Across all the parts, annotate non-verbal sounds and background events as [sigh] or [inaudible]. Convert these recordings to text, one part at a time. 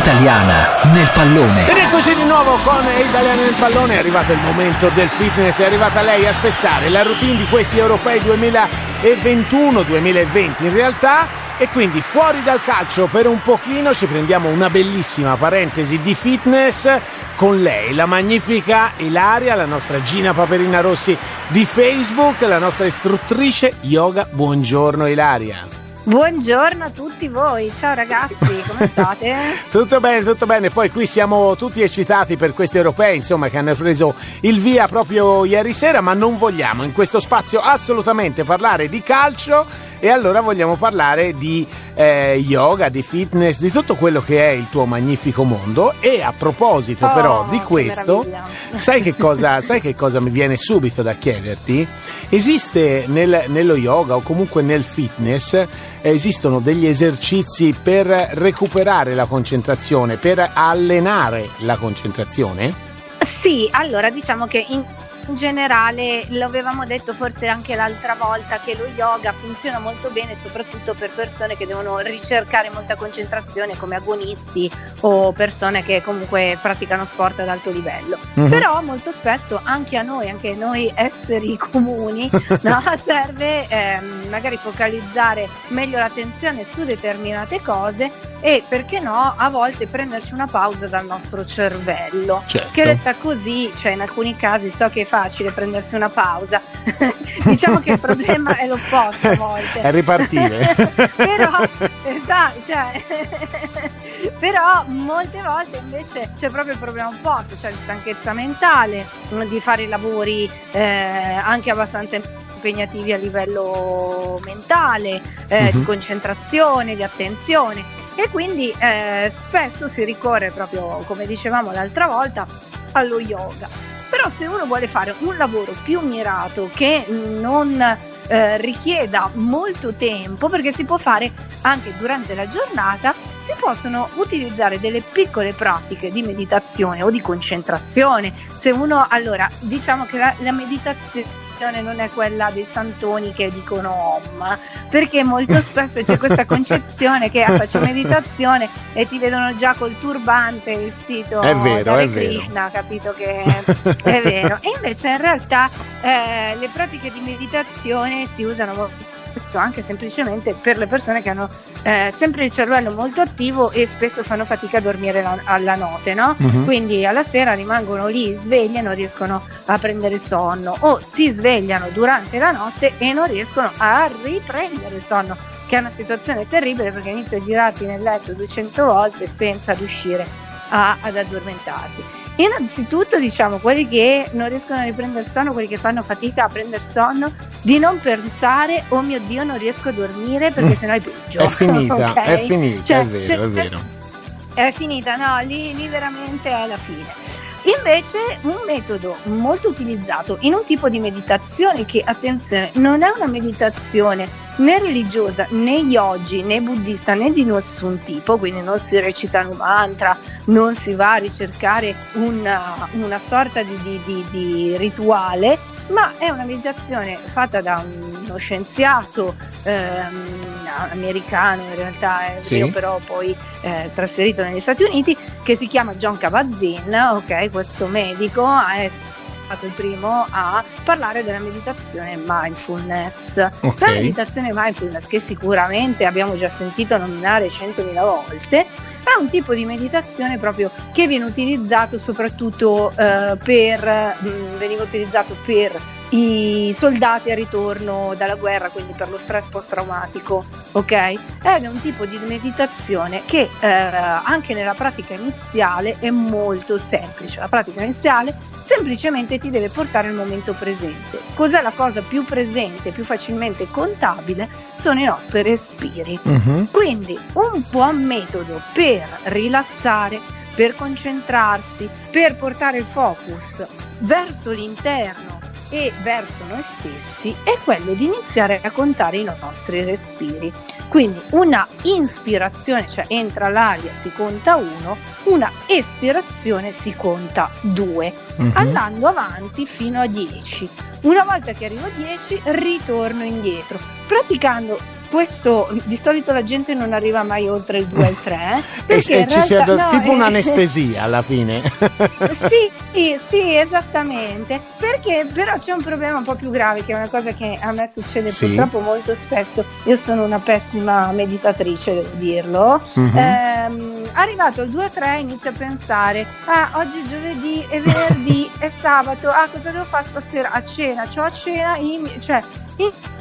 Italiana nel pallone. Ed eccoci di nuovo con Italiana nel pallone, è arrivato il momento del fitness, è arrivata lei a spezzare la routine di questi europei 2021-2020 in realtà e quindi fuori dal calcio per un pochino ci prendiamo una bellissima parentesi di fitness con lei, la magnifica Ilaria, la nostra Gina Paperina Rossi di Facebook, la nostra istruttrice yoga. Buongiorno Ilaria. Buongiorno a tutti voi, ciao ragazzi, come state? [laughs] tutto bene, tutto bene, poi qui siamo tutti eccitati per questi europei, insomma, che hanno preso il via proprio ieri sera, ma non vogliamo in questo spazio assolutamente parlare di calcio e allora vogliamo parlare di eh, yoga, di fitness, di tutto quello che è il tuo magnifico mondo. E a proposito, oh, però, di questo, sai che, cosa, sai che, cosa, mi viene subito da chiederti? Esiste nel, nello yoga o comunque nel fitness esistono degli esercizi per recuperare la concentrazione, per allenare la concentrazione? Sì, allora diciamo che in generale lo avevamo detto forse anche l'altra volta che lo yoga funziona molto bene soprattutto per persone che devono ricercare molta concentrazione come agonisti o persone che comunque praticano sport ad alto livello. Mm-hmm. Però molto spesso anche a noi, anche a noi esseri comuni, [laughs] no, serve ehm, magari focalizzare meglio l'attenzione su determinate cose e perché no a volte prenderci una pausa dal nostro cervello. Certo. Che detta così, cioè in alcuni casi so che fa facile prendersi una pausa. [laughs] diciamo che il problema è l'opposto a volte. È ripartire. [laughs] però, esatto, cioè, [laughs] però molte volte invece c'è proprio il problema opposto, cioè la stanchezza mentale, di fare i lavori eh, anche abbastanza impegnativi a livello mentale, eh, uh-huh. di mhm. concentrazione, di attenzione e quindi eh, spesso si ricorre proprio come dicevamo l'altra volta allo yoga però se uno vuole fare un lavoro più mirato che non eh, richieda molto tempo, perché si può fare anche durante la giornata, si possono utilizzare delle piccole pratiche di meditazione o di concentrazione. Se uno, allora, diciamo che la, la meditazione meditazione non è quella dei santoni che dicono om, perché molto spesso c'è questa concezione che ah, faccio meditazione e ti vedono già col turbante vestito è vero, è Krishna, vero. capito che è vero. E invece in realtà eh, le pratiche di meditazione si usano molto questo anche semplicemente per le persone che hanno eh, sempre il cervello molto attivo e spesso fanno fatica a dormire la, alla notte, no? Uh-huh. Quindi alla sera rimangono lì svegli e non riescono a prendere sonno o si svegliano durante la notte e non riescono a riprendere il sonno, che è una situazione terribile perché inizia a girarti nel letto 200 volte senza riuscire a, ad addormentarti. Innanzitutto diciamo quelli che non riescono a riprendere sonno, quelli che fanno fatica a prendere sonno, di non pensare oh mio Dio non riesco a dormire perché sennò è peggio. È finita, [laughs] okay? è finita, cioè, è vero, cioè, è vero. È finita, no, lì, lì veramente è la fine. Invece un metodo molto utilizzato in un tipo di meditazione che, attenzione, non è una meditazione né religiosa né yogi né buddista né di nessun tipo, quindi non si recitano mantra, non si va a ricercare una, una sorta di, di, di, di, rituale, ma è una meditazione fatta da uno scienziato ehm, americano, in realtà è sì. però poi eh, trasferito negli Stati Uniti, che si chiama John Kabat-Zinn, ok, questo medico è stato il primo a parlare della meditazione mindfulness. Okay. La meditazione mindfulness, che sicuramente abbiamo già sentito nominare 100.000 volte, è un tipo di meditazione proprio che viene utilizzato soprattutto eh, per, mm, veniva utilizzato per i soldati al ritorno dalla guerra, quindi per lo stress post-traumatico, ok? Ed è un tipo di meditazione che eh, anche nella pratica iniziale è molto semplice. La pratica iniziale semplicemente ti deve portare al momento presente. Cos'è la cosa più presente, più facilmente contabile? Sono i nostri respiri. Uh-huh. Quindi un buon metodo per rilassare, per concentrarsi, per portare il focus verso l'interno e verso noi stessi è quello di iniziare a contare i nostri respiri. Quindi una inspirazione, cioè entra l'aria, si conta 1, una espirazione si conta 2, uh-huh. Andando avanti fino a 10. Una volta che arrivo a 10 ritorno indietro, praticando questo di solito la gente non arriva mai oltre il 2 [laughs] e il 3 eh, e, e ci sia no, tipo eh, un'anestesia alla fine. [laughs] Sì, sì, sì, esattamente. Perché però c'è un problema un po' più grave che è una cosa che a me succede sì. purtroppo molto spesso. Io sono una pessima meditatrice devo dirlo. Mm-hmm. Ehm, arrivato il 2-3 inizio a pensare ah oggi è giovedì è venerdì è sabato ah cosa devo fare stasera a cena c'ho a cena cioè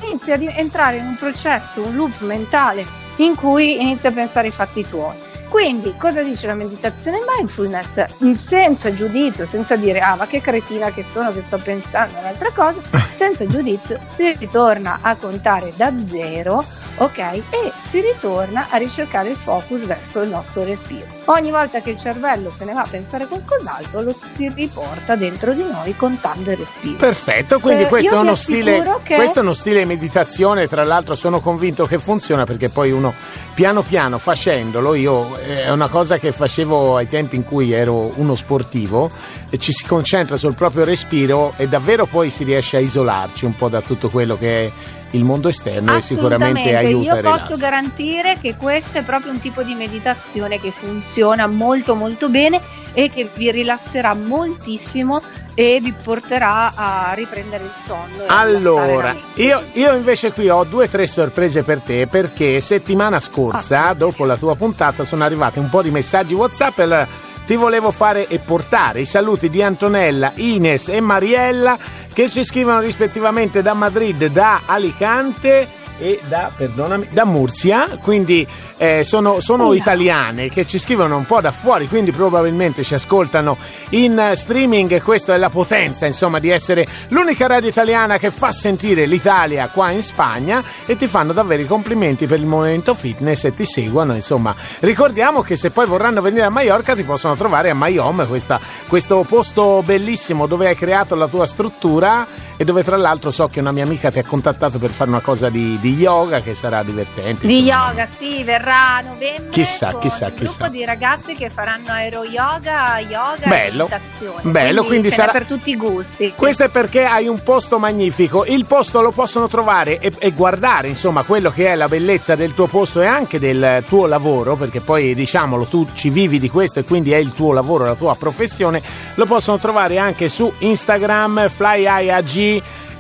inizia ad entrare in un processo, un loop mentale in cui inizia a pensare ai fatti tuoi. Quindi, cosa dice la meditazione mindfulness? Senza giudizio, senza dire ah ma che cretina che sono che sto pensando a un'altra cosa, [laughs] senza giudizio si ritorna a contare da zero ok? E si ritorna a ricercare il focus verso il nostro respiro. Ogni volta che il cervello se ne va a pensare qualcos'altro, lo si riporta dentro di noi contando il respiro. Perfetto, quindi eh, questo, è uno stile, che... questo è uno stile meditazione, tra l'altro sono convinto che funziona perché poi uno piano piano facendolo, io eh, è una cosa che facevo ai tempi in cui ero uno sportivo, ci si concentra sul proprio respiro e davvero poi si riesce a isolarci un po' da tutto quello che è il mondo esterno e sicuramente aiuta Io posso garantire che questo è proprio un tipo di meditazione che funziona molto molto bene e che vi rilasserà moltissimo e vi porterà a riprendere il sonno. Allora, io, io, invece qui ho due o tre sorprese per te perché settimana scorsa, ah. dopo la tua puntata, sono arrivati un po' di messaggi WhatsApp. Allora ti volevo fare e portare i saluti di Antonella, Ines e Mariella che ci scrivono rispettivamente da Madrid, da Alicante e da, perdonami, da Murcia, quindi eh, sono, sono italiane che ci scrivono un po' da fuori, quindi probabilmente ci ascoltano in streaming questa è la potenza, insomma, di essere l'unica radio italiana che fa sentire l'Italia qua in Spagna e ti fanno davvero i complimenti per il momento fitness e ti seguono, insomma. Ricordiamo che se poi vorranno venire a Mallorca ti possono trovare a Mayom, questa, questo posto bellissimo dove hai creato la tua struttura e dove tra l'altro so che una mia amica ti ha contattato per fare una cosa di, di yoga che sarà divertente. Di insomma. yoga, sì, verrà a novembre. Chissà, chissà, un chissà. gruppo di ragazzi che faranno aero yoga, yoga bello, e meditazione. Bello, quindi, quindi sarà per tutti i gusti. Questo è perché hai un posto magnifico. Il posto lo possono trovare e, e guardare, insomma, quello che è la bellezza del tuo posto e anche del tuo lavoro, perché poi diciamolo, tu ci vivi di questo e quindi è il tuo lavoro, la tua professione. Lo possono trovare anche su Instagram,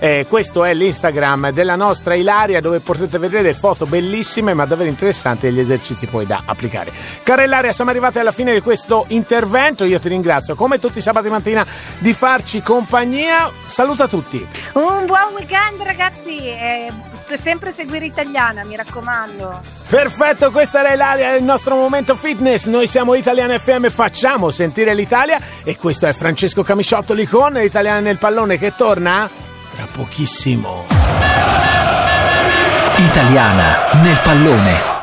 Eh, questo è l'Instagram della nostra Ilaria dove potete vedere foto bellissime ma davvero interessanti e gli esercizi poi da applicare. Cara Ilaria, siamo arrivati alla fine di questo intervento. Io ti ringrazio come tutti i sabati mattina di farci compagnia. Saluta tutti. Un buon weekend ragazzi. Eh, sempre seguire italiana, mi raccomando. Perfetto, questa era Ilaria, il nostro momento fitness. Noi siamo Italiana FM, facciamo sentire l'Italia e questo è Francesco Camisciottoli con l'Italiana nel pallone che torna tra pochissimo. Italiana nel pallone.